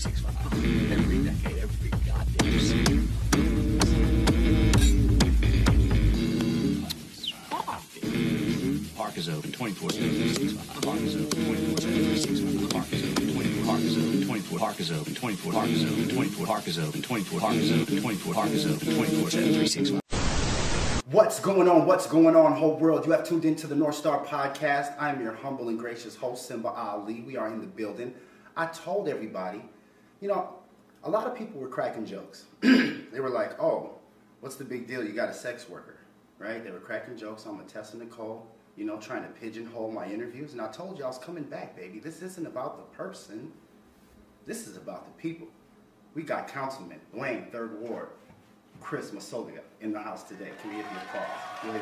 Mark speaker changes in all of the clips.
Speaker 1: 365. Mm. Every decade, every goddamn mm-hmm. second. Mm-hmm. Park is open 24 7 365. Park is open 24 7 365. Park is open 24 Park is open 24 Park is open 24 Park is open 24 Park is open 24 Park is open 24 Park is open 24 7 365.
Speaker 2: What's going on? What's going on, whole world? You have tuned into the North Star Podcast. I'm your humble and gracious host, Simba Ali. We are in the building. I told everybody, you know, a lot of people were cracking jokes. they were like, oh, what's the big deal? You got a sex worker, right? They were cracking jokes on Tessa Nicole, you know, trying to pigeonhole my interviews. And I told you I was coming back, baby. This isn't about the person, this is about the people. We got Councilman Blaine, Third Ward, Chris Massoglia in the house today. Can we give you a call?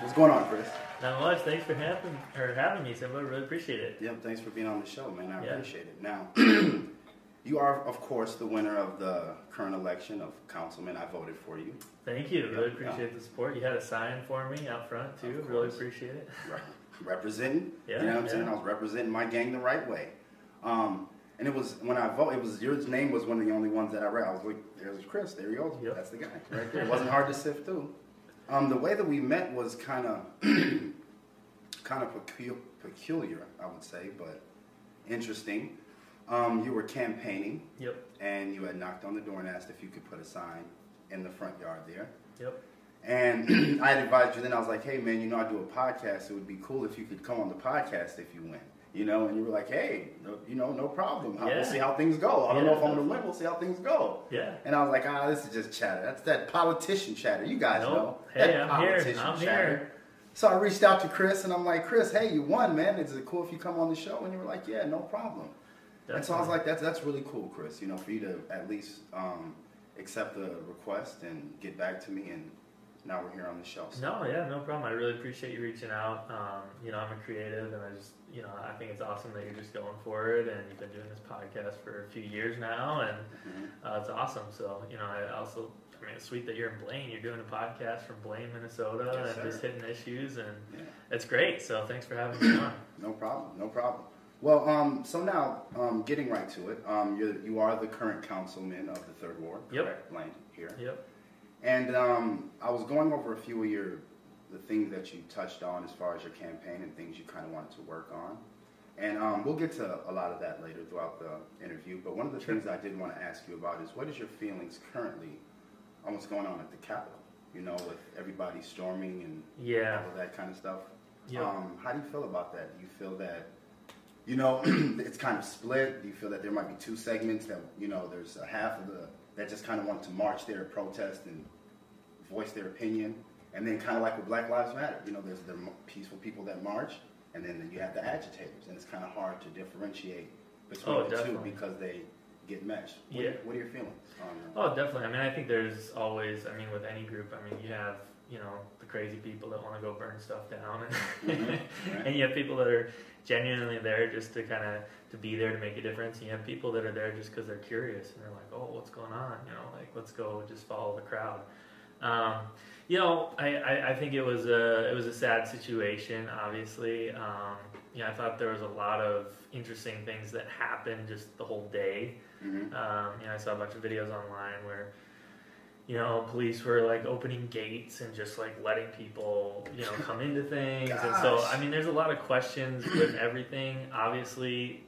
Speaker 2: What's going on, Chris?
Speaker 3: Not much. Thanks for having or having me, Simba. Really appreciate it.
Speaker 2: Yep, thanks for being on the show, man. I
Speaker 3: Yeah.
Speaker 2: appreciate it. Now, you are, of course, the winner of the current election of councilman. I voted for you.
Speaker 3: Thank you. Really
Speaker 2: Yeah.
Speaker 3: appreciate the support. You had a sign for me out front too. Really appreciate it.
Speaker 2: Re- representing.
Speaker 3: Yeah,
Speaker 2: you know what I'm saying? I was representing my gang the right way. Um, and it was when I vote. It was your name was one of the only ones that I read. I was like, "There's Chris. There he goes.
Speaker 3: Yep.
Speaker 2: That's the guy right there." It wasn't hard to sift through. Um, the way that we met was kind of, kind of peculiar, I would say, but interesting. Um, you were campaigning,
Speaker 3: Yep.
Speaker 2: and you had knocked on the door and asked if you could put a sign in the front yard there.
Speaker 3: Yep.
Speaker 2: And I had advised you then, I was like, hey man, you know, I do a podcast. It would be cool if you could come on the podcast if you win. You know, and you were like, hey, no, you know, no problem.
Speaker 3: Yeah.
Speaker 2: We'll see how things go. I don't know if I'm going to win. We'll see how things go.
Speaker 3: Yeah.
Speaker 2: And I was like, ah, this is just chatter. That's that politician chatter. You guys
Speaker 3: Nope.
Speaker 2: know.
Speaker 3: Hey,
Speaker 2: that
Speaker 3: I'm here.
Speaker 2: politician
Speaker 3: I'm
Speaker 2: chatter.
Speaker 3: here.
Speaker 2: So I reached out to Chris and I'm like, Chris, hey, you won, man. Is it cool if you come on the show? And you were like, yeah, no problem. And so I was like, that's that's really cool, Chris. You know, for you to at least um, accept the request and get back to me, and now we're here on the show. So,
Speaker 3: No, yeah, no problem. I really appreciate you reaching out. Um, you know, I'm a creative, and I just, you know, I think it's awesome that you're just going for it, and you've been doing this podcast for a few years now, and
Speaker 2: Mhm.
Speaker 3: uh, it's awesome. So, you know, I also, I mean, it's sweet that you're in Blaine. You're doing a podcast from Blaine, Minnesota,
Speaker 2: Yes,
Speaker 3: and
Speaker 2: sir.
Speaker 3: just hitting issues, and
Speaker 2: yeah,
Speaker 3: it's great. So, thanks for having me on.
Speaker 2: no problem, no problem. Well, um, so now um, getting right to it, um, you're, you are the current councilman of the third ward,
Speaker 3: Yep.
Speaker 2: correct? Blaine here.
Speaker 3: Yep.
Speaker 2: And um, I was going over a few of your the things that you touched on as far as your campaign and things you kind of wanted to work on. And um, we'll get to a lot of that later throughout the interview. But one of the
Speaker 3: Sure.
Speaker 2: things I did want to ask you about is what is your feelings currently on what's going on at the Capitol? You know, with everybody storming and
Speaker 3: Yeah.
Speaker 2: all of that kind of stuff.
Speaker 3: Yep.
Speaker 2: Um, how do you feel about that? Do you feel that, you know, it's kind of split? Do you feel that there might be two segments that, you know, there's a half of the that just kind of want to march there, protest, and voice their opinion, and then kind of like with Black Lives Matter, you know, there's the peaceful people that march, and then you have the agitators, and it's kind of hard to differentiate between
Speaker 3: Oh,
Speaker 2: the
Speaker 3: definitely.
Speaker 2: two because they get meshed. What,
Speaker 3: Yeah.
Speaker 2: are, what are your feelings?
Speaker 3: Oh, definitely. I mean, I think there's always, I mean, with any group, I mean, you have, you know, the crazy people that want to go burn stuff down, and,
Speaker 2: Mhm, right.
Speaker 3: and you have people that are genuinely there just to kind of to be there to make a difference. And you have people that are there just because they're curious and they're like, oh, what's going on? You know, like let's go just follow the crowd. Um, you know, I, I, I think it was a it was a sad situation. Obviously, um, you know, I thought there was a lot of interesting things that happened just the whole day.
Speaker 2: Mhm.
Speaker 3: Um, you know, I saw a bunch of videos online where, you know, police were like opening gates and just like letting people, you know, come into things. And so, I mean, there's a lot of questions with everything. Obviously,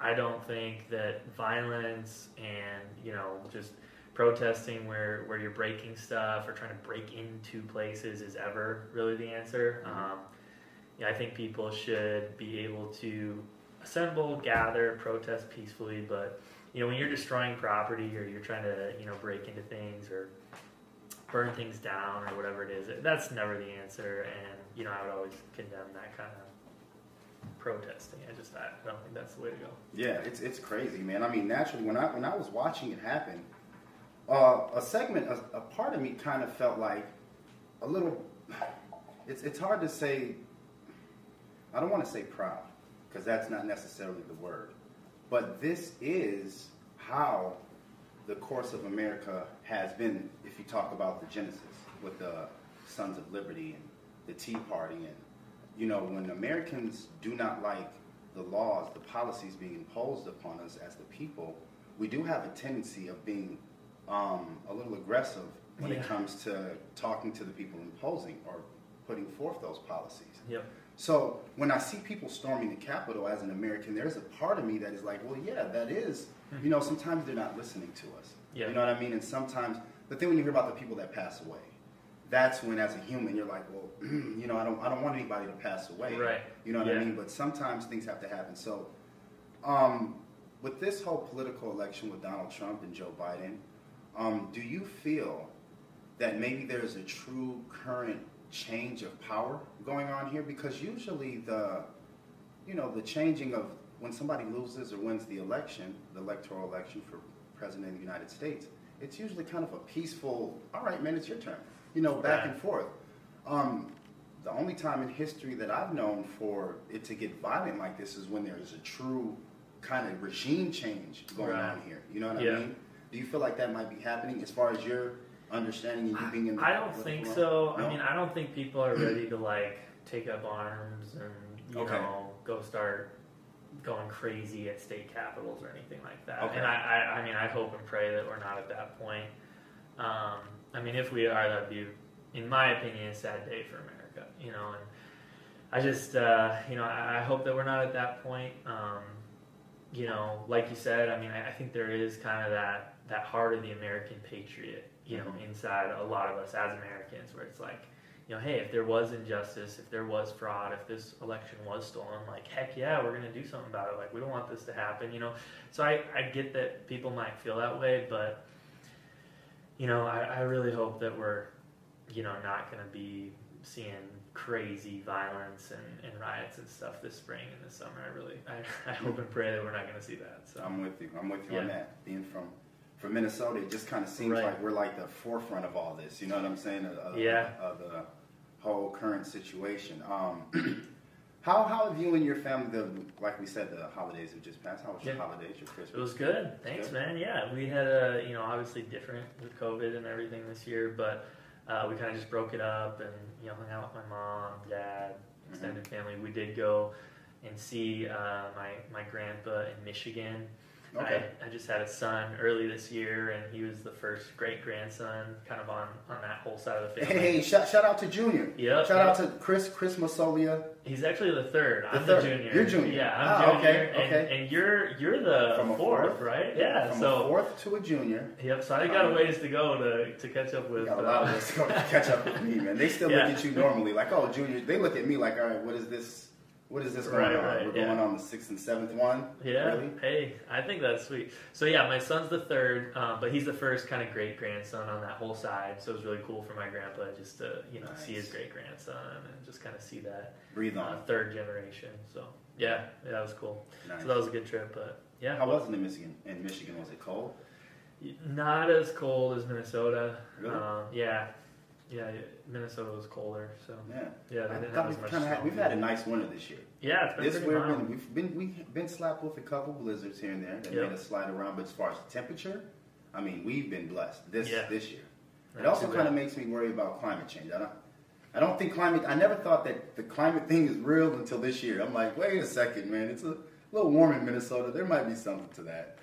Speaker 3: I don't think that violence and, you know, just protesting where, where you're breaking stuff or trying to break into places is ever really the answer.
Speaker 2: Mhm.
Speaker 3: Um, yeah, I think people should be able to assemble, gather, protest peacefully, but you know, when you're destroying property or you're trying to, you know, break into things or burn things down or whatever it is, that's never the answer. And you know, I would always condemn that kind of protesting. I just, I don't think that's the way to go.
Speaker 2: Yeah, it's it's crazy, man. I mean, naturally, when I when I was watching it happen, uh, a segment, a, a part of me kind of felt like a little. It's it's hard to say. I don't want to say proud because that's not necessarily the word, but this is how the course of America has been. If you talk about the genesis with the Sons of Liberty and the Tea Party, and you know when Americans do not like the laws, the policies being imposed upon us as the people, we do have a tendency of being um, a little aggressive when
Speaker 3: Yeah.
Speaker 2: it comes to talking to the people imposing or putting forth those policies.
Speaker 3: Yep.
Speaker 2: So when I see people storming the Capitol as an American, there's a part of me that is like, well, yeah, that is. You know, sometimes they're not listening to us.
Speaker 3: Yeah.
Speaker 2: You know what I mean? And sometimes, but then when you hear about the people that pass away, that's when, as a human, you're like, well, you know, I don't, I don't want anybody to pass away.
Speaker 3: Right.
Speaker 2: You know what I mean? But sometimes things have to happen. So, um, with this whole political election with Donald Trump and Joe Biden, um, do you feel that maybe there's a true current change of power going on here? Because usually the, you know, the changing of when somebody loses or wins the election, the electoral election for president of the United States, it's usually kind of a peaceful, all right, man, it's your turn, you know, back
Speaker 3: Right.
Speaker 2: and forth. Um, the only time in history that I've known for it to get violent like this is when there is a true kind of regime change going
Speaker 3: Right.
Speaker 2: on here. You know what
Speaker 3: Yeah.
Speaker 2: I mean? Do you feel like that might be happening as far as your understanding and you being in the
Speaker 3: I don't think so.
Speaker 2: No?
Speaker 3: I mean, I don't think people are ready to like take up arms and you
Speaker 2: Okay.
Speaker 3: know go start going crazy at state capitals or anything like that.
Speaker 2: Okay.
Speaker 3: And I, I, I mean, I hope and pray that we're not at that point. Um, I mean, if we are, that'd be, in my opinion, a sad day for America. You know, and I just, uh, you know, I, I hope that we're not at that point. Um, you know, like you said, I mean, I, I think there is kind of that that heart of the American patriot, you know,
Speaker 2: Mhm.
Speaker 3: inside a lot of us as Americans, where it's like, you know, hey, if there was injustice, if there was fraud, if this election was stolen, like, heck yeah, we're gonna do something about it. Like, we don't want this to happen, you know. So I, I get that people might feel that way, but you know, I, I really hope that we're, you know, not gonna be seeing crazy violence and, and riots and stuff this spring and this summer. I really, I, I hope and pray that we're not gonna see that. So
Speaker 2: I'm with you. I'm with you on
Speaker 3: Yeah.
Speaker 2: that. Being from from Minnesota, it just kind of seems
Speaker 3: Right.
Speaker 2: like we're like the forefront of all this. You know what I'm saying? Of-
Speaker 3: Yeah.
Speaker 2: Of the whole current situation. Um, how how have you and your family, the like we said, the holidays have just passed. How was your
Speaker 3: Yeah.
Speaker 2: holidays? Your Christmas?
Speaker 3: It was good. Thanks,
Speaker 2: Good.
Speaker 3: man. Yeah, we had a you know obviously different with COVID and everything this year, but uh, we kind of just broke it up and you know hung out with my mom, dad, extended family. We did go and see uh, my my grandpa in Michigan.
Speaker 2: Okay.
Speaker 3: I, I just had a son early this year, and he was the first great grandson, kind of on on that side of the
Speaker 2: Hey,
Speaker 3: family.
Speaker 2: hey, shout, shout out to Junior.
Speaker 3: Yeah.
Speaker 2: Shout
Speaker 3: yep.
Speaker 2: out to Chris Chris Massoglia
Speaker 3: He's actually the third.
Speaker 2: The
Speaker 3: I'm
Speaker 2: third.
Speaker 3: the junior.
Speaker 2: You're junior.
Speaker 3: Yeah, I'm
Speaker 2: Ah,
Speaker 3: junior.
Speaker 2: okay,
Speaker 3: and,
Speaker 2: okay.
Speaker 3: and you're you're the fourth,
Speaker 2: fourth?
Speaker 3: right? Yeah.
Speaker 2: from
Speaker 3: so
Speaker 2: a fourth to a junior.
Speaker 3: Yep. So I got a ways to go to, to catch up with.
Speaker 2: Got a lot of
Speaker 3: uh,
Speaker 2: ways to go to catch up with me, man. They still
Speaker 3: Yeah.
Speaker 2: look at you normally like, oh, junior. They look at me like, all right, what is this? What is this going
Speaker 3: Right,
Speaker 2: on?
Speaker 3: right,
Speaker 2: We're
Speaker 3: yeah.
Speaker 2: going on the sixth and seventh one.
Speaker 3: Yeah.
Speaker 2: Really?
Speaker 3: Hey, I think that's sweet. So yeah, my son's the third, um, but he's the first kind of great grandson on that whole side. So it was really cool for my grandpa just to you know see his great grandson and just kind of see that
Speaker 2: Breathe
Speaker 3: uh,
Speaker 2: on.
Speaker 3: third generation. So yeah, yeah, that was cool.
Speaker 2: Nice.
Speaker 3: So that was a good trip, but yeah,
Speaker 2: How was it in Michigan? In Michigan, was it cold?
Speaker 3: not as cold as Minnesota.
Speaker 2: Really?
Speaker 3: Um, yeah, yeah, Minnesota was colder. So
Speaker 2: Yeah.
Speaker 3: yeah, they didn't have as
Speaker 2: we've,
Speaker 3: much.
Speaker 2: had, we've had a nice winter this year.
Speaker 3: yeah, it's been
Speaker 2: This
Speaker 3: pretty mild.
Speaker 2: we've been we've been slapped with a couple blizzards here and there that
Speaker 3: Yep.
Speaker 2: made us slide around. But as far as the temperature, I mean, we've been blessed this
Speaker 3: Yeah.
Speaker 2: this year. It also kind of makes me worry about climate change. I don't. I don't think climate. I never thought that the climate thing is real until this year. I'm like, wait a second, man. It's a little warm in Minnesota. There might be something to that.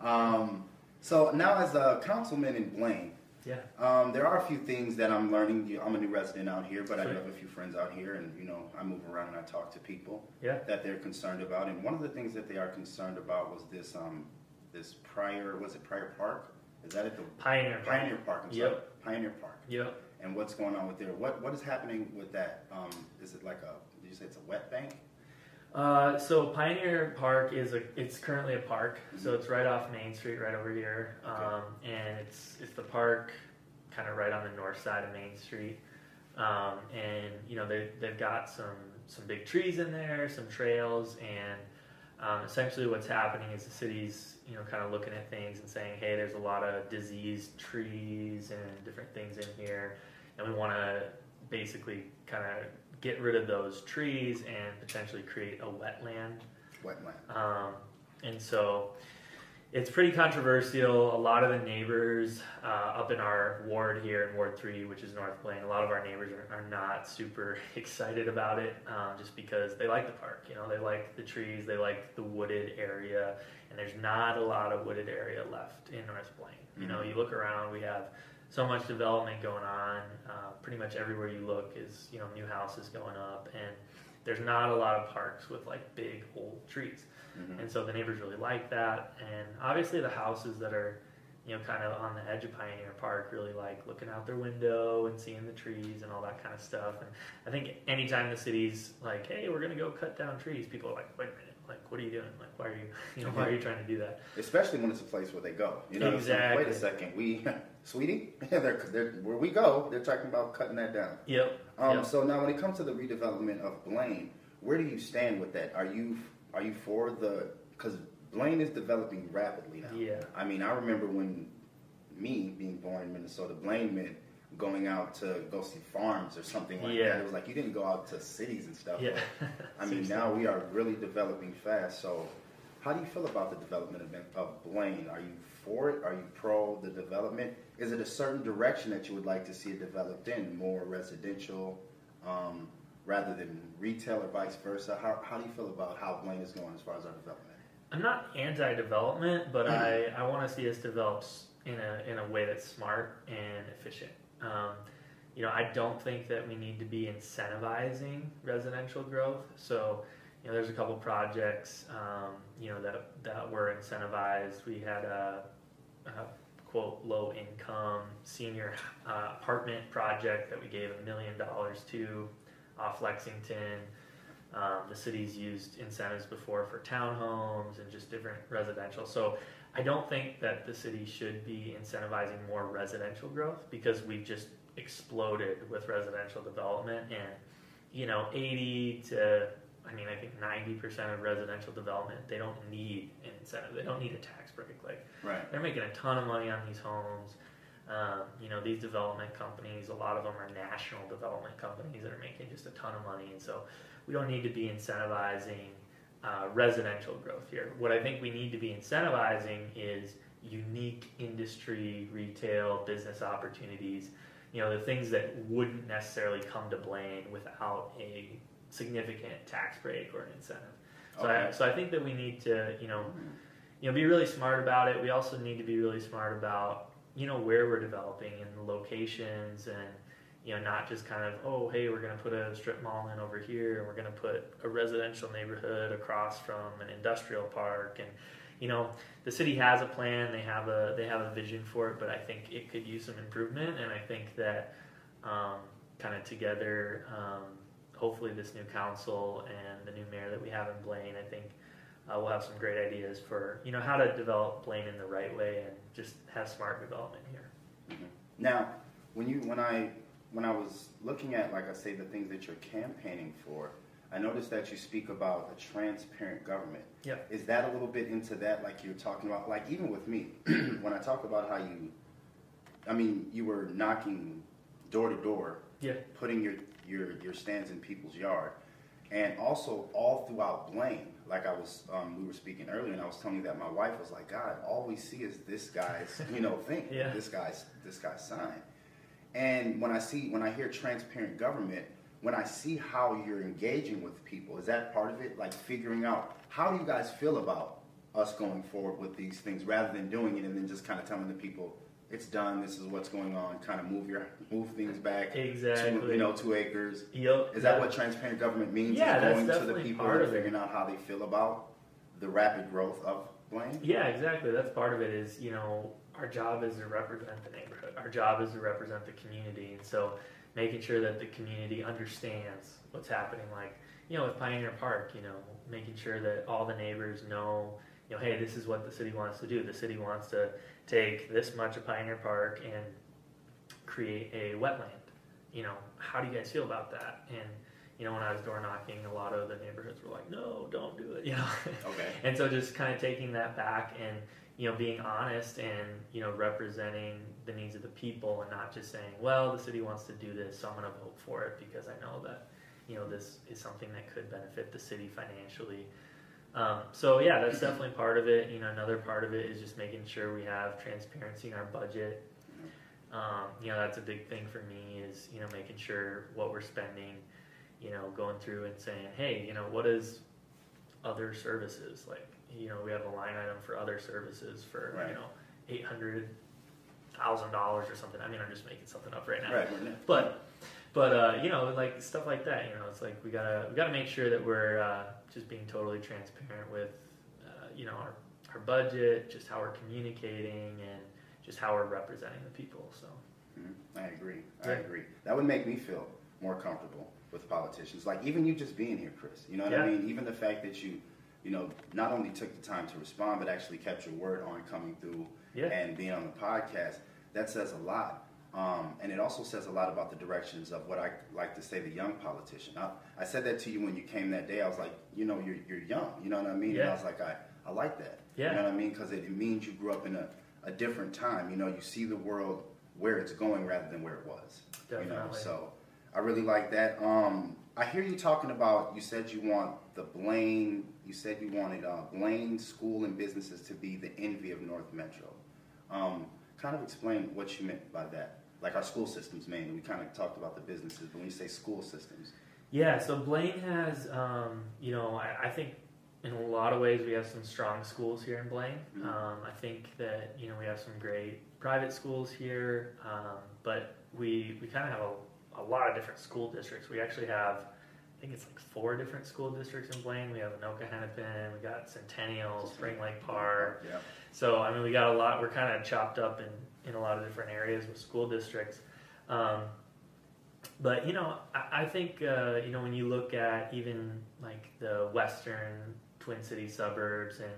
Speaker 2: Um, so now, as a councilman in Blaine,
Speaker 3: Yeah.
Speaker 2: um, there are a few things that I'm learning. I'm a new resident out here, but I do have a few friends out here, and you know, I move around and I talk to people
Speaker 3: Yeah.
Speaker 2: that they're concerned about. And one of the things that they are concerned about was this um, this prior was it Prior Park? Is that at the
Speaker 3: Pioneer. Park.
Speaker 2: Pioneer Park? I'm sorry, Pioneer Park.
Speaker 3: Yep.
Speaker 2: And what's going on with there? What what is happening with that? Um, is it like a? Did you say it's a wet bank?
Speaker 3: Uh, so Pioneer Park is a it's currently a park, so it's right off Main Street, right over here, um, and it's it's the park, kind of right on the north side of Main Street, um, and you know they they've got some some big trees in there, some trails, and um, essentially what's happening is the city's you know kind of looking at things and saying, hey, there's a lot of diseased trees and different things in here, and we want to basically kind of get rid of those trees and potentially create a wetland.
Speaker 2: Wetland.
Speaker 3: Um, and so, it's pretty controversial. A lot of the neighbors uh, up in our ward here in Ward 3, which is North Blaine, a lot of our neighbors are, are not super excited about it um, just because they like the park. You know, they like the trees, they like the wooded area, and there's not a lot of wooded area left in North Blaine. You know, you look around, we have so much development going on. Uh, pretty much everywhere you look is, you know, new houses going up, and there's not a lot of parks with like big old trees.
Speaker 2: Mhm.
Speaker 3: And so the neighbors really like that. And obviously, the houses that are, you know, kind of on the edge of Pioneer Park really like looking out their window and seeing the trees and all that kind of stuff. And I think anytime the city's like, hey, we're going to go cut down trees, people are like, wait a minute, like, what are you doing? Like, why are you, you know, why are you trying to do that?
Speaker 2: Especially when it's a place where they go. You know,
Speaker 3: Exactly.
Speaker 2: wait a second, we, sweetie, they're, they're, where we go, they're talking about cutting that down.
Speaker 3: Yep.
Speaker 2: Um,
Speaker 3: yep.
Speaker 2: So now, when it comes to the redevelopment of Blaine, where do you stand with that? Are you are you for the because Blaine is developing rapidly now.
Speaker 3: Yeah.
Speaker 2: I mean, I remember when me being born in Minnesota, Blaine meant going out to go see farms or something like
Speaker 3: Yeah.
Speaker 2: that. It was like you didn't go out to cities and stuff.
Speaker 3: Yeah.
Speaker 2: I mean, now we are really developing fast. So, how do you feel about the development of, Blaine? Are you for it? Are you pro the development? Is it a certain direction that you would like to see it developed in, more residential, um, rather than retail, or vice versa? How, how do you feel about how Blaine is going as far as our development?
Speaker 3: I'm not anti-development, but I, I want to see us develop in a in a way that's smart and efficient. Um, you know, I don't think that we need to be incentivizing residential growth. So, you know, there's a couple projects, um, you know, that that were incentivized. We had a, a quote low income senior uh, apartment project that we gave a million dollars to off Lexington. Um, the city's used incentives before for townhomes and just different residential. So I don't think that the city should be incentivizing more residential growth because we've just exploded with residential development and you know 80 to I mean I think 90% of residential development they don't need an incentive they don't need a tax break like
Speaker 2: Right.
Speaker 3: they're making a ton of money on these homes. Um, you know, these development companies, a lot of them are national development companies that are making just a ton of money. And so we don't need to be incentivizing uh, residential growth here. What I think we need to be incentivizing is unique industry, retail, business opportunities. You know, the things that wouldn't necessarily come to Blaine without a significant tax break or an incentive. So, I,
Speaker 2: Okay.
Speaker 3: so I think that we need to, you know, you know, be really smart about it. We also need to be really smart about, you know, where we're developing and the locations and, you know, not just kind of, oh, hey, we're going to put a strip mall in over here and we're going to put a residential neighborhood across from an industrial park. And, you know, the city has a plan, they have a, they have a vision for it, but I think it could use some improvement. And I think that, um, kind of together, um, hopefully this new council and the new mayor that we have in Blaine, I think, uh, we'll have some great ideas for you know how to develop Blaine in the right way and just have smart development here.
Speaker 2: Mhm. Now, when you when I when I was looking at like I say the things that you're campaigning for, I noticed that you speak about a transparent government.
Speaker 3: Yeah.
Speaker 2: Is that a little bit into that like you're talking about like even with me when I talk about how you I mean, you were knocking door to door,
Speaker 3: Yeah.
Speaker 2: putting your your your stands in people's yard. And also all throughout Blaine, like I was, um, we were speaking earlier, and I was telling you that my wife was like, "God, all we see is this guy's, you know, thing,
Speaker 3: Yeah.
Speaker 2: this guy's, this guy's sign." And when I see, when I hear transparent government, when I see how you're engaging with people, is that part of it? Like figuring out how do you guys feel about us going forward with these things, rather than doing it and then just kind of telling the people it's done, this is what's going on, kind of move your move things back, to,
Speaker 3: Exactly.
Speaker 2: you know, two acres.
Speaker 3: Yep.
Speaker 2: Is that what transparent government means?
Speaker 3: Yeah,
Speaker 2: is
Speaker 3: that's
Speaker 2: going to the people
Speaker 3: part
Speaker 2: and figuring out how they feel about the rapid growth of Blaine?
Speaker 3: Yeah, exactly. That's part of it. Is you know our job is to represent the neighborhood. Our job is to represent the community, and so making sure that the community understands what's happening. Like you know with Pioneer Park, you know making sure that all the neighbors know. You know, hey, this is what the city wants to do. The city wants to take this much of Pioneer Park and create a wetland. You know, how do you guys feel about that? And you know, when I was door knocking, a lot of the neighborhoods were like, "No, don't do it." You know,
Speaker 2: Okay.
Speaker 3: and so just kind of taking that back and you know being honest and you know representing the needs of the people and not just saying well the city wants to do this so i'm going to vote for it because i know that you know this is something that could benefit the city financially Um, so yeah, that's definitely part of it. You know, another part of it is just making sure we have transparency in our budget. Um, you know, that's a big thing for me is you know making sure what we're spending. You know, going through and saying, hey, you know, what is other services like? You know, we have a line item for other services for
Speaker 2: Right.
Speaker 3: you know eight hundred thousand dollars or something. I mean, I'm just making something up right now.
Speaker 2: Right. we're not-
Speaker 3: But but uh, you know, like stuff like that. You know, it's like we gotta we gotta make sure that we're uh, just being totally transparent with uh, you know our our budget, just how we're communicating, and just how we're representing the people. So
Speaker 2: Mhm. I agree. I
Speaker 3: Yeah.
Speaker 2: agree. That would make me feel more comfortable with politicians. Like even you just being here, Chris. You know what I
Speaker 3: Yeah.
Speaker 2: mean? Even the fact that you, you know, not only took the time to respond, but actually kept your word on coming through
Speaker 3: Yeah.
Speaker 2: and being on the podcast. That says a lot. Um, and it also says a lot about the directions of what I like to say the young politician. I, I said that to you when you came that day. I was like, you know, you're, you're young. You know what I mean? And
Speaker 3: Yeah.
Speaker 2: I was like, I, I like that.
Speaker 3: Yeah.
Speaker 2: You know what I mean? Because it, it means you grew up in a, a different time. You know, you see the world where it's going rather than where it was. You know,
Speaker 3: Definitely.
Speaker 2: so I really like that. Um, I hear you talking about. You said you want the Blaine. You said you wanted uh, Blaine School and businesses to be the envy of North Metro. Um, kind of explain what you meant by that. Like our school systems mainly. We kind of talked about the businesses, but when you say school systems,
Speaker 3: yeah, so Blaine has um, you know I, I think in a lot of ways we have some strong schools here in Blaine.
Speaker 2: Mhm.
Speaker 3: Um, I think that you know we have some great private schools here, um, but we we kind of have a, a lot of different school districts. We actually have I think it's like four different school districts in Blaine. We have Anoka Hennepin, we got Centennial, Spring Lake Park.
Speaker 2: Yeah.
Speaker 3: So I mean we got a lot. We're kind of chopped up in in a lot of different areas with school districts. Um, but you know, I, I think uh, you know when you look at even like the western Twin City suburbs and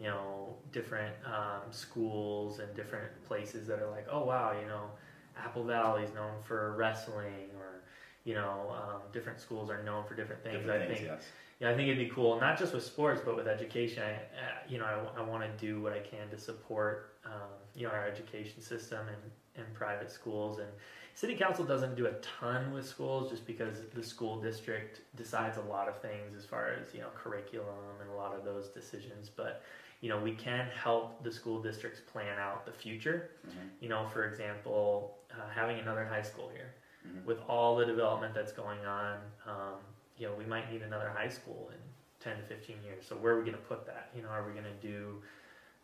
Speaker 3: you know different um, schools and different places that are like, oh wow, you know, Apple Valley is known for wrestling, or you know, um, different schools are known for different things.
Speaker 2: Different
Speaker 3: I
Speaker 2: things,
Speaker 3: think
Speaker 2: yes.
Speaker 3: yeah, I think it'd be cool, not just with sports, but with education. I, uh, you know, I, want to do what I can to support, um, you know, our education system and, and private schools. And city council doesn't do a ton with schools, just because the school district decides a lot of things as far as you know curriculum and a lot of those decisions. But you know, we can help the school districts plan out the future.
Speaker 2: Mhm.
Speaker 3: You know, for example, uh, having another high school here
Speaker 2: Mhm.
Speaker 3: with all the development that's going on, um, you know, we might need another high school in 10 to 15 years. So where are we going to put that? You know, are we going to do,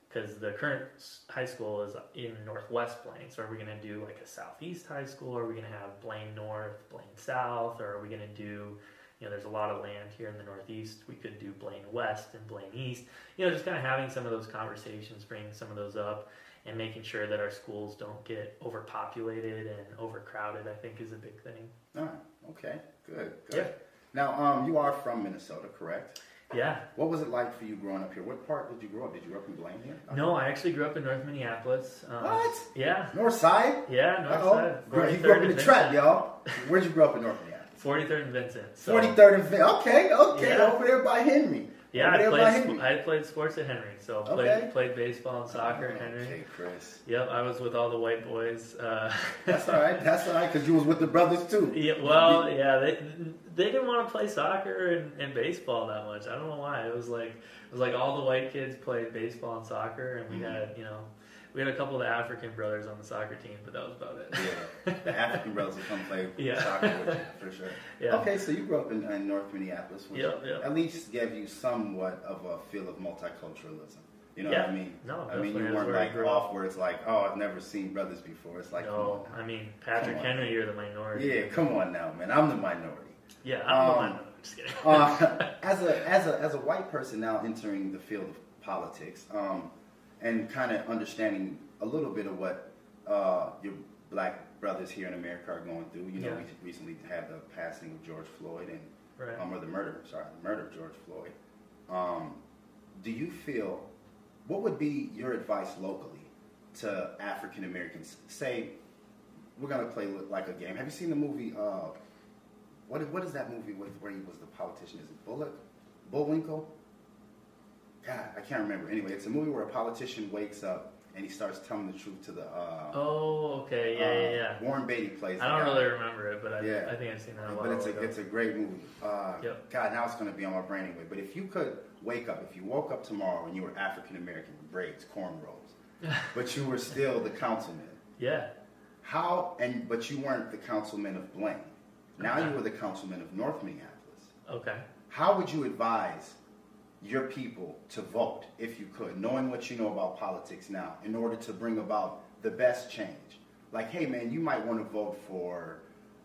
Speaker 3: because the current high school is in Northwest Blaine, so are we going to do like a Southeast high school? Are we going to have Blaine North, Blaine South, or are we going to do, you know, there's a lot of land here in the Northeast. We could do Blaine West and Blaine East. You know, just kind of having some of those conversations, bringing some of those up, and making sure that our schools don't get overpopulated and overcrowded, I think is a big thing.
Speaker 2: Ah, okay, good, good.
Speaker 3: Yeah.
Speaker 2: Now, um, you are from Minnesota, correct?
Speaker 3: Yeah.
Speaker 2: What was it like for you growing up here? What part did you grow up? Did you grow up in Blaine here?
Speaker 3: No, I actually grew up in North Minneapolis. Um,
Speaker 2: What?
Speaker 3: Yeah.
Speaker 2: North Side?
Speaker 3: Yeah, North
Speaker 2: Uh-oh.
Speaker 3: Side.
Speaker 2: You grew up in the trap, y'all. Where'd you grow up in North Minneapolis?
Speaker 3: 43rd and Vincent. So,
Speaker 2: 43rd and Vin. Okay, okay,
Speaker 3: Yeah.
Speaker 2: over there by Henry.
Speaker 3: Yeah, I played, I played sports at Henry. So played,
Speaker 2: Okay.
Speaker 3: played baseball and soccer at Henry.
Speaker 2: Okay, Chris.
Speaker 3: Yep, I was with all the white boys. Uh,
Speaker 2: That's all right. That's all right, because you was with the brothers too.
Speaker 3: yeah, well, yeah, they they didn't want to play soccer and, and baseball that much. I don't know why. It was like it was like all the white kids played baseball and soccer, and we
Speaker 2: Mhm.
Speaker 3: had you know we had a couple of the African brothers on the soccer team, but that was about it.
Speaker 2: Yeah, the African brothers will come play
Speaker 3: Yeah.
Speaker 2: soccer with you, for sure.
Speaker 3: Yeah.
Speaker 2: Okay, so you grew up in, in North Minneapolis, which
Speaker 3: Yep, yep.
Speaker 2: at least gave you somewhat of a feel of multiculturalism. You know
Speaker 3: Yeah.
Speaker 2: what I mean?
Speaker 3: No,
Speaker 2: I mean, you weren't like
Speaker 3: grew
Speaker 2: off where it's like, oh, I've never seen brothers before. It's like,
Speaker 3: no,
Speaker 2: come on.
Speaker 3: I mean Patrick
Speaker 2: Come on.
Speaker 3: Henry, you're the minority.
Speaker 2: Yeah, come on now, man. I'm the minority.
Speaker 3: Yeah, I'm the
Speaker 2: Um,
Speaker 3: minority. Just kidding.
Speaker 2: uh, as a as a as a white person now entering the field of politics, um, and kind of understanding a little bit of what uh, your black brothers here in America are going through. You know,
Speaker 3: Yeah.
Speaker 2: we recently had the passing of George Floyd and
Speaker 3: right.
Speaker 2: um, or the murder, sorry, the murder of George Floyd. Um, do you feel what would be your advice locally to African Americans? Say we're gonna play like a game. Have you seen the movie? Uh, what is- what is that movie with where he was the politician? Is it Bullock, Bullwinkle? God, I can't remember. Anyway, it's a movie where a politician wakes up and he starts telling the truth to the. Uh,
Speaker 3: Oh, okay, yeah,
Speaker 2: uh,
Speaker 3: yeah, yeah.
Speaker 2: Warren Beatty plays.
Speaker 3: I don't
Speaker 2: guy.
Speaker 3: really remember it, but I,
Speaker 2: Yeah.
Speaker 3: I think I've seen that a
Speaker 2: But it's a
Speaker 3: ago.
Speaker 2: it's a great movie. Uh,
Speaker 3: Yep.
Speaker 2: God, now it's going to be on my brain anyway. But if you could wake up, if you woke up tomorrow and you were African American with braids, cornrows, but you were still the councilman,
Speaker 3: yeah.
Speaker 2: how and but you weren't the councilman of Blaine. Now you were the councilman of North Minneapolis.
Speaker 3: Okay.
Speaker 2: How would you advise your people to vote if you could, knowing what you know about politics now, in order to bring about the best change? Like, hey man, you might want to vote for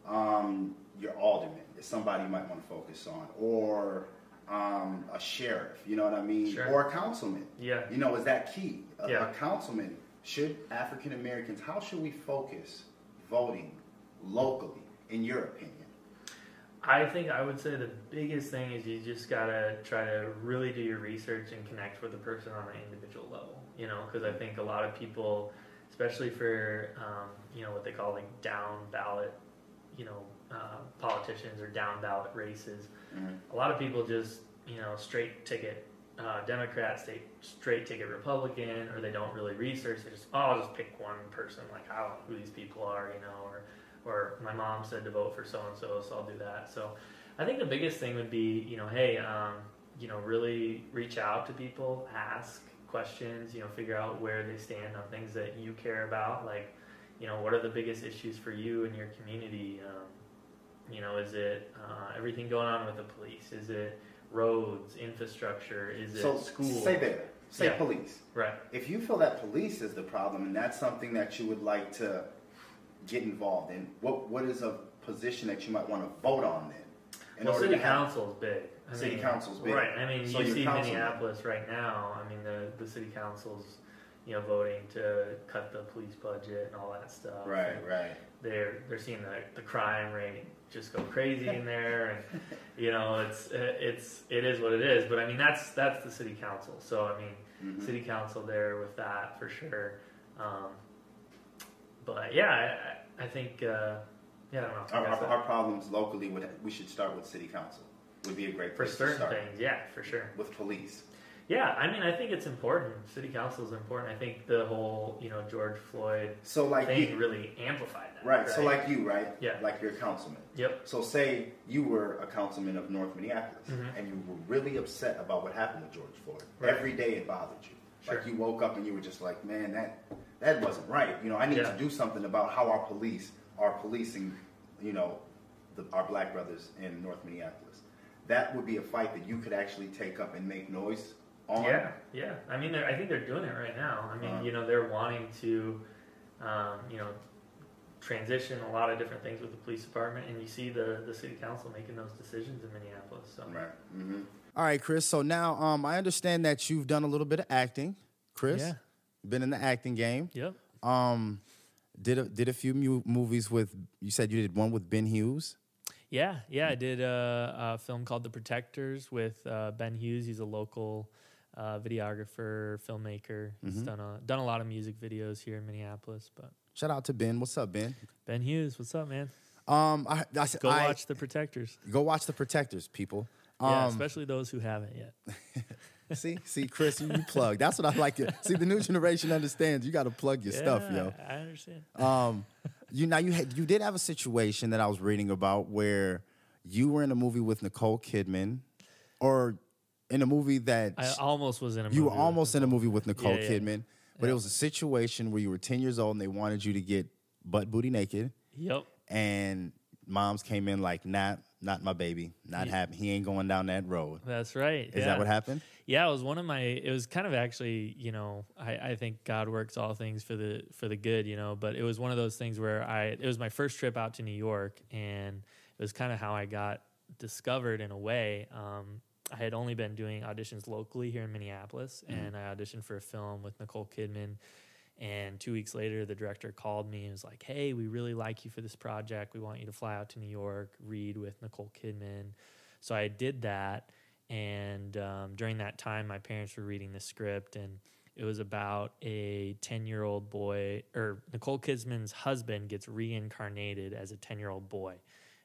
Speaker 2: um, your alderman, is somebody you might want to focus on, or um, a sheriff, you know what I mean,
Speaker 3: Sure.
Speaker 2: or a councilman.
Speaker 3: Yeah.
Speaker 2: You know, is that key? A,
Speaker 3: Yeah.
Speaker 2: a councilman should African Americans. How should we focus voting locally, in your opinion?
Speaker 3: I think I would say the biggest thing is you just gotta try to really do your research and connect with the person on an individual level. You know, because I think a lot of people, especially for um, you know what they call like down ballot, you know, uh, politicians or down ballot races,
Speaker 2: Mhm.
Speaker 3: a lot of people just you know straight ticket uh, Democrat, straight straight ticket Republican, or they don't really research. They just oh, I'll just pick one person. Like I don't know who these people are, you know, or or my mom said to vote for so and so, so I'll do that. So I think the biggest thing would be, you know, hey, um, you know, really reach out to people, ask questions, you know, figure out where they stand on things that you care about. Like, you know, what are the biggest issues for you in your community? Um, you know, is it uh, everything going on with the police? Is it roads, infrastructure? Is it
Speaker 2: so
Speaker 3: schools?
Speaker 2: say there, say
Speaker 3: Yeah.
Speaker 2: police.
Speaker 3: Right.
Speaker 2: If you feel that police is the problem and that's something that you would like to get involved in, what what is a position that you might want to vote on then? In
Speaker 3: well, city
Speaker 2: council
Speaker 3: is big. I
Speaker 2: City
Speaker 3: mean,
Speaker 2: council's big.
Speaker 3: Right. I mean,
Speaker 2: So
Speaker 3: you see. Minneapolis right now. I mean, the the city council's you know voting to cut the police budget and all that stuff.
Speaker 2: Right,
Speaker 3: And
Speaker 2: right.
Speaker 3: They're they're seeing the the crime rate just go crazy in there, and you know it's it's it is what it is. But I mean, that's that's the city council. So I mean,
Speaker 2: Mhm.
Speaker 3: city council there with that for sure. Um, but yeah, I, I think uh, yeah, I don't know.
Speaker 2: Our, our, our problems locally would we should start with city council. Would be a great
Speaker 3: for
Speaker 2: place to
Speaker 3: certain things, yeah, for sure.
Speaker 2: with police.
Speaker 3: Yeah, I mean, I think it's important. City council is important. I think the whole, you know, George Floyd
Speaker 2: So like
Speaker 3: thing
Speaker 2: you,
Speaker 3: really amplified that.
Speaker 2: right? So like you, right?
Speaker 3: Yeah.
Speaker 2: Like you're a councilman.
Speaker 3: yep,
Speaker 2: So say you were a councilman of North Minneapolis
Speaker 3: Mhm.
Speaker 2: and you were really upset about what happened with George Floyd.
Speaker 3: Right.
Speaker 2: Every day it bothered you.
Speaker 3: Sure.
Speaker 2: Like you woke up and you were just like, man, that that wasn't right. You know, I need
Speaker 3: Yeah.
Speaker 2: to do something about how our police are policing, you know, the, our black brothers in North Minneapolis. That would be a fight that you could actually take up and make noise on.
Speaker 3: yeah, yeah. I mean, I think they're doing it right now. I mean,
Speaker 2: Uh-huh.
Speaker 3: you know, they're wanting to, um, you know, transition a lot of different things with the police department, and you see the the city council making those decisions in Minneapolis. So
Speaker 2: Right. hmm
Speaker 4: All right, Chris. So now um, I understand that you've done a little bit of acting, Chris.
Speaker 5: Yeah.
Speaker 4: Been in the acting game.
Speaker 5: Yep.
Speaker 4: Um, did a, did a few mu- movies with. You said you did one with Ben Hughes.
Speaker 5: Yeah, yeah. I did a, a film called The Protectors with uh, Ben Hughes. He's a local uh, videographer, filmmaker. He's
Speaker 4: Mm-hmm.
Speaker 5: done a done a lot of music videos here in Minneapolis. But
Speaker 4: Shout out to Ben. What's up, Ben?
Speaker 5: Ben Hughes, what's up, man?
Speaker 4: Um, I, I,
Speaker 5: Go
Speaker 4: I-
Speaker 5: watch The Protectors.
Speaker 4: Go watch the Protectors, people.
Speaker 5: yeah,
Speaker 4: Um,
Speaker 5: especially those who haven't yet.
Speaker 4: see, see, Chris, you, you plug. That's what I like. To, see, the new generation understands. You got to plug your stuff, yo.
Speaker 5: I understand.
Speaker 4: Um, you now you had you did have a situation that I was reading about where you were in a movie with Nicole Kidman, or in a movie that
Speaker 5: I almost was in a movie.
Speaker 4: you were almost in a movie with Nicole
Speaker 5: Yeah, yeah.
Speaker 4: Kidman, but
Speaker 5: Yeah.
Speaker 4: it was a situation where you were ten years old and they wanted you to get butt booty naked,
Speaker 5: Yep.
Speaker 4: and moms came in like, "Not, not my baby, not
Speaker 5: Yeah.
Speaker 4: He ain't going down that road."
Speaker 5: That's right.
Speaker 4: Is
Speaker 5: yeah.
Speaker 4: that what happened?
Speaker 5: Yeah, it was one of my. It was kind of actually, you know, I, I think God works all things for the for the good, you know. But it was one of those things where I. It was my first trip out to New York, and it was kind of how I got discovered in a way. Um, I had only been doing auditions locally here in Minneapolis, and I auditioned for a film with Nicole Kidman. And two weeks later, the director called me and was like, "Hey, we really like you for this project. We want you to fly out to New York, read with Nicole Kidman." So I did that, and um, during that time, my parents were reading the script, and it was about a ten-year-old boy, or Nicole Kidman's husband gets reincarnated as a ten-year-old boy,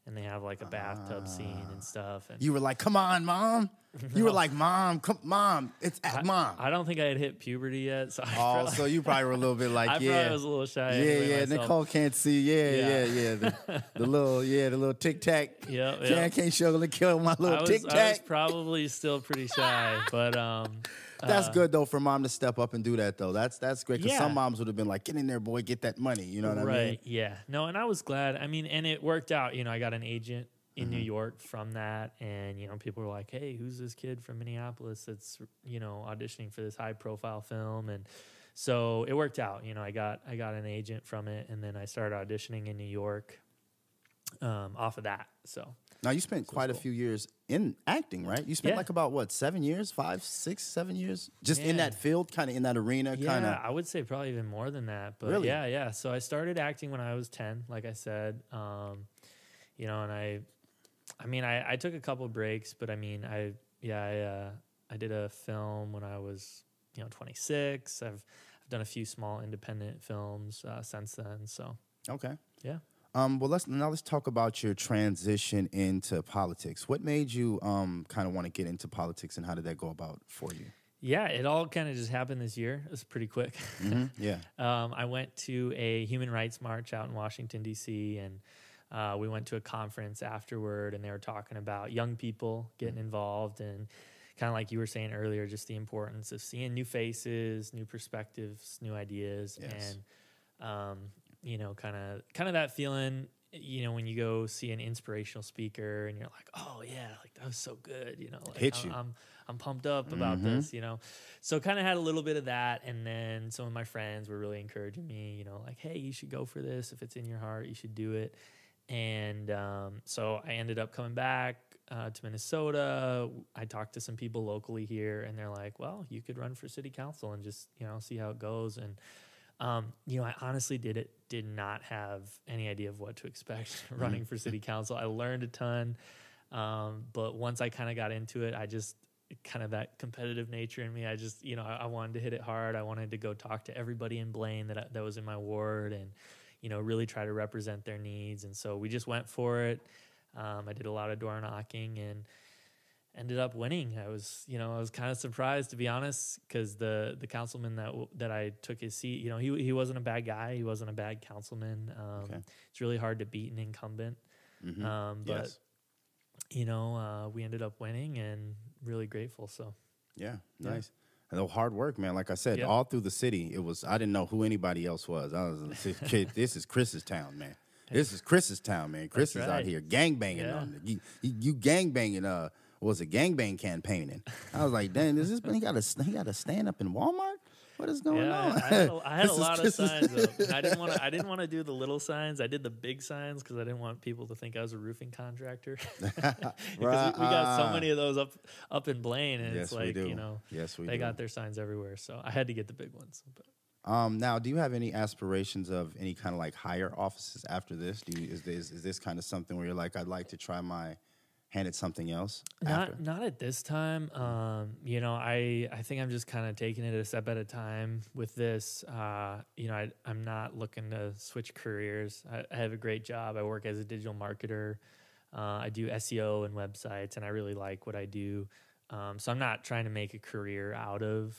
Speaker 3: and they have like a bathtub scene and stuff. And
Speaker 2: You were like, "Come on, mom." You were like, "Mom, come, mom, it's
Speaker 3: I,
Speaker 2: mom."
Speaker 3: I don't think I had hit puberty yet, so I
Speaker 2: oh, so you probably were a little bit like,
Speaker 3: I
Speaker 2: "Yeah,
Speaker 3: probably was a little shy.
Speaker 2: yeah, yeah."
Speaker 3: myself.
Speaker 2: Nicole can't see. Yeah, yeah,
Speaker 3: Yeah.
Speaker 2: yeah. The, the little, yeah, the little tic tac. Yeah, I
Speaker 3: yep.
Speaker 2: can't show the kill my little tic
Speaker 3: I was
Speaker 2: tac.
Speaker 3: probably still pretty shy, but um,
Speaker 2: That's
Speaker 3: uh,
Speaker 2: good though for mom to step up and do that though. That's that's great because
Speaker 3: Yeah.
Speaker 2: some moms would have been like, "Get in there, boy, get that money." You know what
Speaker 3: right?
Speaker 2: I mean? Right.
Speaker 3: Yeah, no, and I was glad. I mean, and it worked out. You know, I got an agent in New York from that, and you know, people were like, "Hey, who's this kid from Minneapolis that's you know auditioning for this high profile film?" And so it worked out. You know, I got I got an agent from it, and then I started auditioning in New York um, off of that. So
Speaker 2: Now you spent quite a few years in acting, right? You spent
Speaker 3: Yeah.
Speaker 2: like about what seven years, five, six, seven years, just in that field, kind of in that arena,
Speaker 3: Yeah,
Speaker 2: kind of.
Speaker 3: I would say probably even more than that. But
Speaker 2: Really?
Speaker 3: yeah, yeah. So I started acting when I was ten, like I said. Um, you know, and I, I mean, I, I took a couple breaks, but I mean, I yeah, I uh, I did a film when I was you know 26. I've I've done a few small independent films uh, since then. So
Speaker 2: Okay.
Speaker 3: yeah.
Speaker 2: Um, well, let's now let's talk about your transition into politics. What made you um, kind of want to get into politics, and how did that go about for you?
Speaker 3: Yeah, it all kind of just happened this year. It was pretty quick.
Speaker 2: Mhm, Yeah.
Speaker 3: Um, I went to a human rights march out in Washington D.C. and uh, we went to a conference afterward, and they were talking about young people getting involved and kind of like you were saying earlier, just the importance of seeing new faces, new perspectives, new ideas,
Speaker 2: Yes.
Speaker 3: and um, you know, kind of kind of that feeling. You know, when you go see an inspirational speaker and you're like, "Oh yeah, like that was so good," you know, like
Speaker 2: Hit
Speaker 3: I'm,
Speaker 2: you.
Speaker 3: I'm I'm pumped up about
Speaker 2: Mhm.
Speaker 3: this, you know. So kind of had a little bit of that, and then some of my friends were really encouraging me, you know, like, "Hey, you should go for this. If it's in your heart, you should do it." And um, so I ended up coming back uh, to Minnesota. I talked to some people locally here, and they're like, "Well, you could run for city council and just you know see how it goes." And um, you know, I honestly did it did not have any idea of what to expect running for city council. I learned a ton, um, but once I kind of got into it, I just kind of that competitive nature in me. I just you know I, I wanted to hit it hard. I wanted to go talk to everybody in Blaine that that was in my ward and you know really try to represent their needs. And so we just went for it. Um, I did a lot of door knocking and ended up winning. I was, you know, I was kind of surprised to be honest, because the the councilman that that I took his seat, you know, he he wasn't a bad guy. He wasn't a bad councilman. Um,
Speaker 2: Okay.
Speaker 3: It's really hard to beat an incumbent,
Speaker 2: Mhm.
Speaker 3: um, but
Speaker 2: yes.
Speaker 3: you know, uh, we ended up winning and really grateful. So
Speaker 2: Yeah.
Speaker 3: yeah.
Speaker 2: Nice. And the hard work, man. Like I said,
Speaker 3: Yeah.
Speaker 2: all through the city, it was. I didn't know who anybody else was. I was like, kid. This is Chris's town, man. This is Chris's town, man. Chris
Speaker 3: That's
Speaker 2: is out here gang banging
Speaker 3: Yeah.
Speaker 2: on the, you, you, you gang banging. Uh, was a gang bang campaigning? I was like, dang, is this he got to he got to stand up in Walmart? What is going
Speaker 3: yeah,
Speaker 2: on?
Speaker 3: I, I had a, I had a
Speaker 2: is
Speaker 3: lot of signs up. I didn't want to. I didn't want to do the little signs. I did the big signs because I didn't want people to think I was a roofing contractor. Because we, we got so many of those up up in Blaine, and
Speaker 2: Yes,
Speaker 3: it's like you know
Speaker 2: Yes, we
Speaker 3: they
Speaker 2: do.
Speaker 3: got their signs everywhere. So I had to get the big ones. But
Speaker 2: Um, now, do you have any aspirations of any kind of like higher offices after this? Do you, is this is this kind of something where you're like, I'd like to try my hand at something else?
Speaker 3: not
Speaker 2: after?
Speaker 3: not at this time. Um, you know, I I think I'm just kind of taking it a step at a time with this. Uh, you know, I, I'm not looking to switch careers. I, I have a great job. I work as a digital marketer. Uh, I do SEO and websites, and I really like what I do. Um, so I'm not trying to make a career out of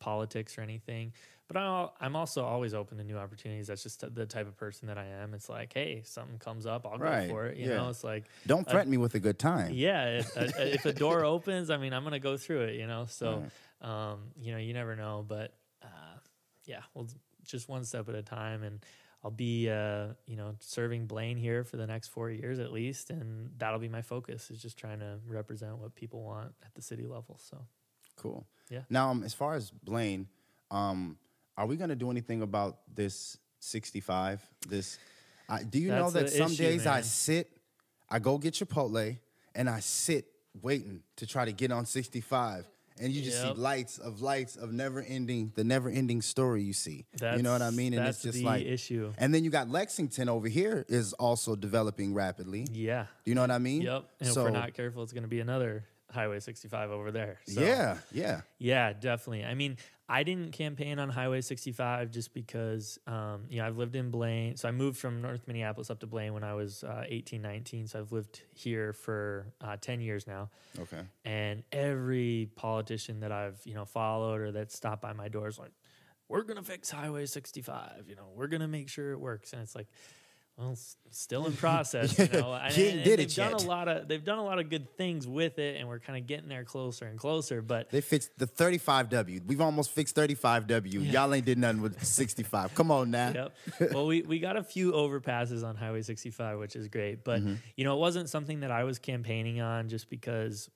Speaker 3: politics or anything. But I'm, also always open to new opportunities. That's just the type of person that I am. It's like, hey, something comes up, I'll
Speaker 2: Right,
Speaker 3: go for it. You
Speaker 2: yeah.
Speaker 3: know, it's like,
Speaker 2: Don't threaten me with a good time.
Speaker 3: yeah, if a, if a door opens, I mean, I'm gonna go through it, you know. So, um, you know, you never know, but uh, yeah, well, just one step at a time, and I'll be, uh, you know, serving Blaine here for the next four years at least, and that'll be my focus is just trying to represent what people want at the city level. So,
Speaker 2: Cool.
Speaker 3: Yeah.
Speaker 2: Now, um, as far as Blaine, um, are we going to do anything about this 65? This, I, do you know that some
Speaker 3: issue,
Speaker 2: days I sit, I go get Chipotle, and I sit waiting to try to get on 65. And you just
Speaker 3: Yep.
Speaker 2: see lights of lights of never ending, the never ending story you see. you know what I mean? And
Speaker 3: that's
Speaker 2: it's just
Speaker 3: the
Speaker 2: like,
Speaker 3: issue.
Speaker 2: and then you got Lexington over here is also developing rapidly.
Speaker 3: yeah,
Speaker 2: Do you know what I mean?
Speaker 3: yep. And if we're not careful, it's gonna be another Highway 65 over there. So,
Speaker 2: yeah, yeah.
Speaker 3: yeah, definitely. I mean, I didn't campaign on Highway 65 just because, um, you know, I've lived in Blaine. So I moved from North Minneapolis up to Blaine when I was uh, 18, 19. So I've lived here for uh, 10 years now.
Speaker 2: Okay.
Speaker 3: And every politician that I've, you know, followed or that stopped by my door is like, we're going to fix Highway 65. You know, we're going to make sure it works. And it's like, well, still in process, you know. And, and
Speaker 2: did
Speaker 3: they've done
Speaker 2: yet.
Speaker 3: a lot of they've done a lot of good things with it, and we're kind of getting there closer and closer. But
Speaker 2: They fixed the 35W. We've almost fixed 35W. Y'all ain't did nothing with 65. Come on now.
Speaker 3: Yep. Well, we, we got a few overpasses on Highway 65, which is great. But,
Speaker 2: Mm-hmm.
Speaker 3: you know, it wasn't something that I was campaigning on just because,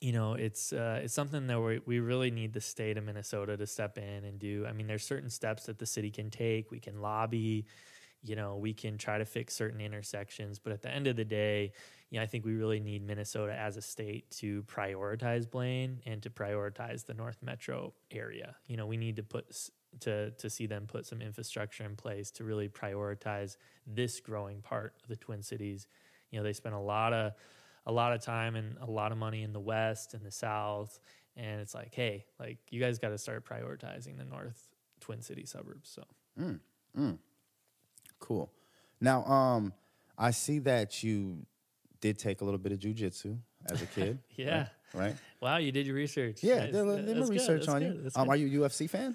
Speaker 3: you know, it's uh, it's something that we, we really need the state of Minnesota to step in and do. I mean, there's certain steps that the city can take. We can lobby, you know, we can try to fix certain intersections. But at the end of the day, you know, I think we really need Minnesota as a state to prioritize Blaine and to prioritize the North Metro area. You know, we need to put to to see them put some infrastructure in place to really prioritize this growing part of the Twin Cities. You know, they spend a lot of a lot of time and a lot of money in the west and the south and it's like, hey, like you guys got to start prioritizing the North Twin City suburbs. So, mm, mm.
Speaker 2: Cool. Now, um, I see that you did take a little bit of jujitsu as a kid.
Speaker 3: Yeah.
Speaker 2: Right? right?
Speaker 3: wow, you did your research.
Speaker 2: Yeah, did a little-
Speaker 3: That-
Speaker 2: did my research on
Speaker 3: good,
Speaker 2: you. Um, are you a UFC fan?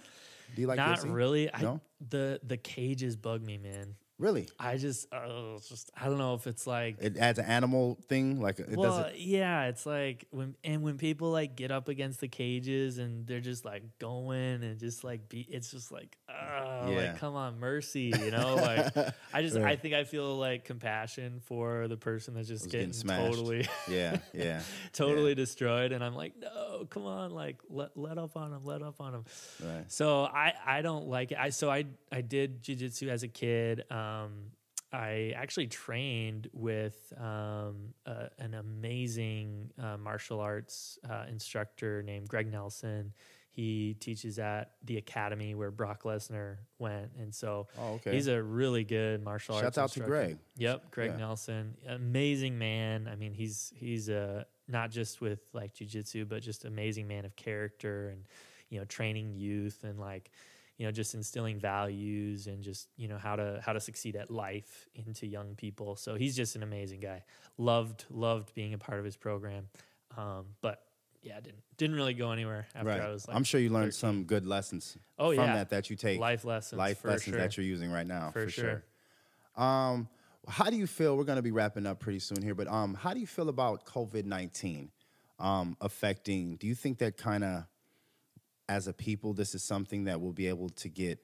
Speaker 2: Do you like
Speaker 3: Not
Speaker 2: UFC?
Speaker 3: really. I,
Speaker 2: No?
Speaker 3: the the cages bug me, man.
Speaker 2: Really?
Speaker 3: I just, uh, just I don't know if it's like
Speaker 2: It adds an animal thing, like it
Speaker 3: well,
Speaker 2: doesn't.
Speaker 3: yeah, it's like when and when people like get up against the cages and they're just like going and just like be, it's just like, oh,
Speaker 2: Yeah.
Speaker 3: like come on, mercy, you know? Like I just I think I feel like compassion for the person that's just
Speaker 2: getting
Speaker 3: getting, totally,
Speaker 2: Yeah, yeah.
Speaker 3: totally destroyed, and I'm like, no, come on, like let let up on him, let up on him.
Speaker 2: Right.
Speaker 3: So I I don't like it. I so I I did jujitsu as a kid. Um, I actually trained with um, uh, an amazing uh, martial arts uh, instructor named Greg Nelson. He teaches at the academy where Brock Lesnar went, and so
Speaker 2: Oh, okay.
Speaker 3: he's a really good martial arts.
Speaker 2: Shout out to. Greg.
Speaker 3: Yep, Greg
Speaker 2: Yeah.
Speaker 3: Nelson, amazing man. I mean, he's he's uh, not just with like jujitsu, but just amazing man of character and you know training youth and like you know just instilling values and just you know how to how to succeed at life into young people. So he's just an amazing guy. Loved loved being a part of his program, um, but yeah, didn't didn't really go anywhere after
Speaker 2: Right.
Speaker 3: I was. Like,
Speaker 2: I'm sure you learned
Speaker 3: 13.
Speaker 2: some good lessons
Speaker 3: Oh,
Speaker 2: from
Speaker 3: yeah.
Speaker 2: that that you take
Speaker 3: life lessons,
Speaker 2: life lessons
Speaker 3: sure.
Speaker 2: that you're using right now for,
Speaker 3: For
Speaker 2: sure.
Speaker 3: sure.
Speaker 2: Um, how do you feel? We're going to be wrapping up pretty soon here, but um, how do you feel about COVID nineteen um, affecting? Do you think that kind of, as a people, this is something that we'll be able to get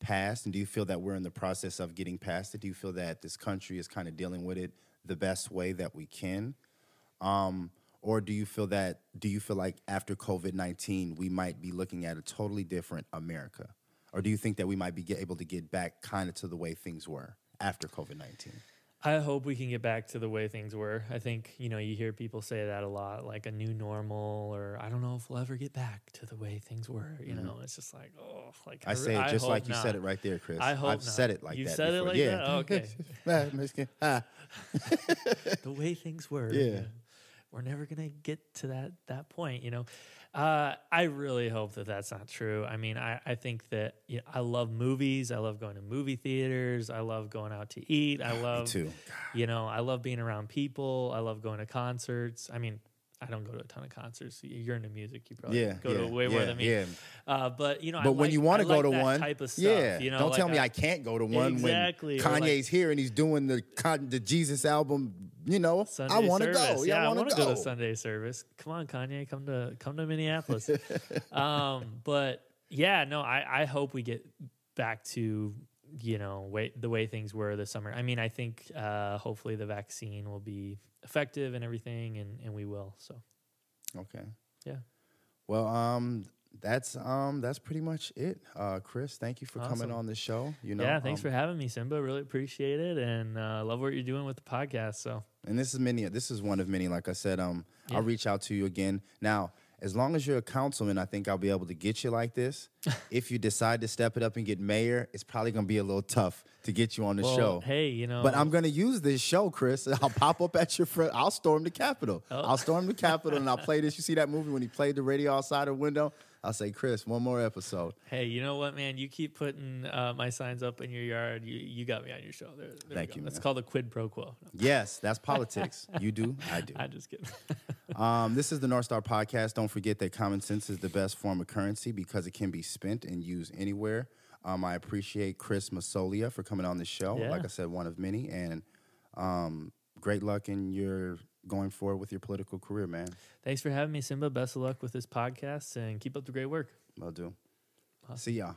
Speaker 2: past? And do you feel that we're in the process of getting past it? Do you feel that this country is kind of dealing with it the best way that we can? Um, or do you feel that do you feel like after COVID-19 we might be looking at a totally different America? Or do you think that we might be able to get back kind of to the way things were after COVID-19?
Speaker 3: I hope we can get back to the way things were. I think, you know, you hear people say that a lot, like a new normal, or I don't know if we'll ever get back to the way things were. You know, it's just like, oh, like
Speaker 2: Mm-hmm. I say it just like you said it right there, Chris.
Speaker 3: I hope
Speaker 2: I've
Speaker 3: not.
Speaker 2: said it like that.
Speaker 3: You've
Speaker 2: that.
Speaker 3: said it
Speaker 2: before.
Speaker 3: like
Speaker 2: yeah.
Speaker 3: that? Okay.
Speaker 2: Ah,
Speaker 3: the way things were.
Speaker 2: Yeah.
Speaker 3: We're never gonna get to that that point, you know. Uh, I really hope that that's not true. I mean, I, I think that you know, I love movies. I love going to movie theaters. I love going out to eat. I love,
Speaker 2: too.
Speaker 3: you know, I love being around people. I love going to concerts. I mean, I don't go to a ton of concerts. You're into music. You probably
Speaker 2: Yeah,
Speaker 3: go
Speaker 2: yeah,
Speaker 3: to way more
Speaker 2: yeah,
Speaker 3: than me.
Speaker 2: yeah.
Speaker 3: Uh, but you know, I
Speaker 2: But when
Speaker 3: like-
Speaker 2: you want to go
Speaker 3: like
Speaker 2: to one,
Speaker 3: type of stuff,
Speaker 2: yeah,
Speaker 3: you know,
Speaker 2: don't
Speaker 3: like
Speaker 2: tell me I can't go to one
Speaker 3: Exactly,
Speaker 2: when Kanye's here and he's doing the the Jesus album. You know,
Speaker 3: Sunday
Speaker 2: I want to go.
Speaker 3: Yeah, I
Speaker 2: want to go.
Speaker 3: go to Sunday service. Come on, Kanye, come to come to Minneapolis. um, but yeah, no, I I hope we get back to you know way the way things were this summer. I mean, I think uh, hopefully the vaccine will be effective and everything, and and we will. So
Speaker 2: Okay.
Speaker 3: yeah,
Speaker 2: Well, um, that's um, that's pretty much it. Uh, Chris, thank you for coming on the show. You know,
Speaker 3: yeah. Thanks
Speaker 2: um,
Speaker 3: for having me, Simba. Really appreciate it, and uh, love what you're doing with the podcast. So
Speaker 2: And this is many. This is one of many. Like I said, um,
Speaker 3: Yeah.
Speaker 2: I'll reach out to you again. Now, as long as you're a councilman, I think I'll be able to get you like this. if you decide to step it up and get mayor, it's probably gonna be a little tough to get you on the
Speaker 3: Well,
Speaker 2: show.
Speaker 3: hey, you know,
Speaker 2: But I'm gonna use this show, Chris. I'll pop up at your front. I'll storm the Capitol.
Speaker 3: Oh.
Speaker 2: I'll storm the Capitol and I'll play this. You see that movie when he played the radio outside the window? I'll say, Chris, one more episode.
Speaker 3: Hey, you know what, man? You keep putting uh, my signs up in your yard. You you got me on your show. There, there
Speaker 2: Thank you,
Speaker 3: That's called a quid pro quo.
Speaker 2: Yes, that's politics. you do, I do.
Speaker 3: I'm just kidding.
Speaker 2: Um, this is the North Star Podcast. Don't forget that common sense is the best form of currency because it can be spent and used anywhere. Um, I appreciate Chris Massoglia for coming on the show.
Speaker 3: Yeah.
Speaker 2: Like I said, one of many. And um, great luck in your going forward with your political career, man.
Speaker 3: Thanks for having me, Simba. Best of luck with this podcast and keep up the great work.
Speaker 2: Will do. See y'all.